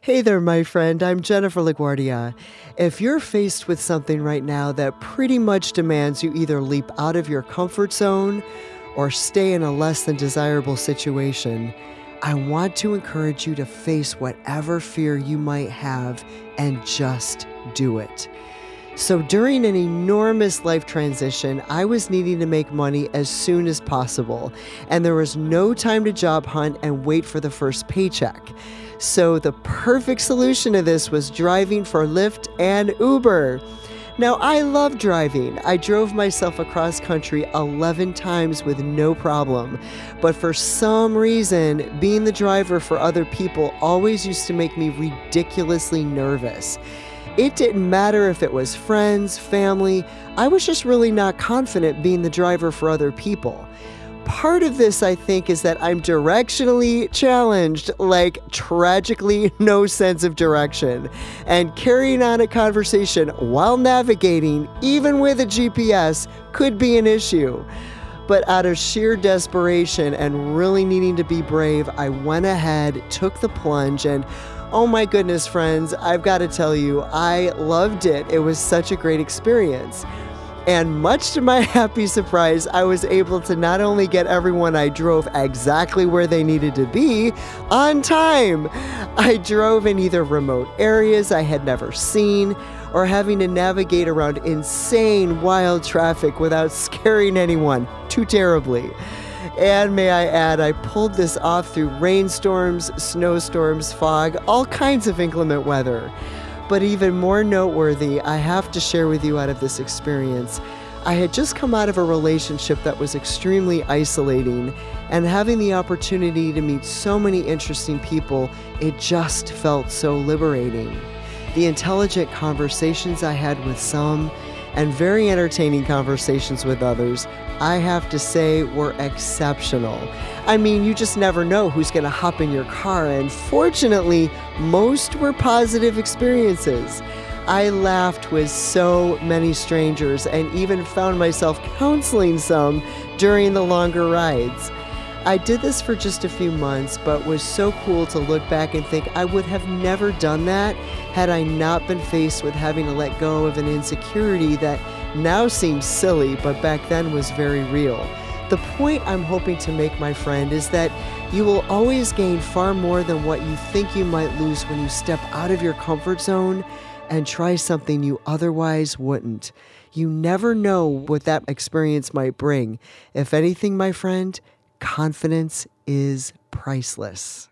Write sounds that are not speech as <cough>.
Hey there, my friend. I'm Jennifer LaGuardia. If you're faced with something right now that pretty much demands you either leap out of your comfort zone or stay in a less than desirable situation, I want to encourage you to face whatever fear you might have and just do it. So, during an enormous life transition, I was needing to make money as soon as possible, and there was no time to job hunt and wait for the first paycheck. So, the perfect solution to this was driving for Lyft and Uber. Now, I love driving. I drove myself across country 11 times with no problem. But for some reason, being the driver for other people always used to make me ridiculously nervous. It didn't matter if it was friends, family, I was just really not confident being the driver for other people. Part of this, I think, is that I'm directionally challenged, like tragically <laughs> no sense of direction. And carrying on a conversation while navigating, even with a GPS, could be an issue. But out of sheer desperation and really needing to be brave, I went ahead, took the plunge, and Oh my goodness, friends, I've got to tell you, I loved it. It was such a great experience. And much to my <laughs> happy surprise, I was able to not only get everyone I drove exactly where they needed to be on time, I drove in either remote areas I had never seen or having to navigate around insane wild traffic without <laughs> scaring anyone too terribly. And may I add, I pulled this off through rainstorms, snowstorms, fog, all kinds of inclement weather. But even more noteworthy, I have to share with you out of this experience. I had just come out of a relationship that was extremely isolating, and having the opportunity to meet so many interesting people, it just felt so liberating. The intelligent conversations I had with some, and very entertaining conversations with others, I have to say were exceptional. I mean, you just never know who's going to hop in your car, and fortunately, most were positive experiences. I laughed with so many strangers and even found myself counseling some during the longer rides. I did this for just a few months, but was so cool to look back and think I would have never done that had I not been faced with having to let go of an insecurity that now seems silly, but back then was very real. The point I'm hoping to make, my friend, is that you will always gain far more than what you think you might lose when you step out of your comfort zone and try something you otherwise wouldn't. You never know what that experience might bring. If anything, my friend, confidence is priceless.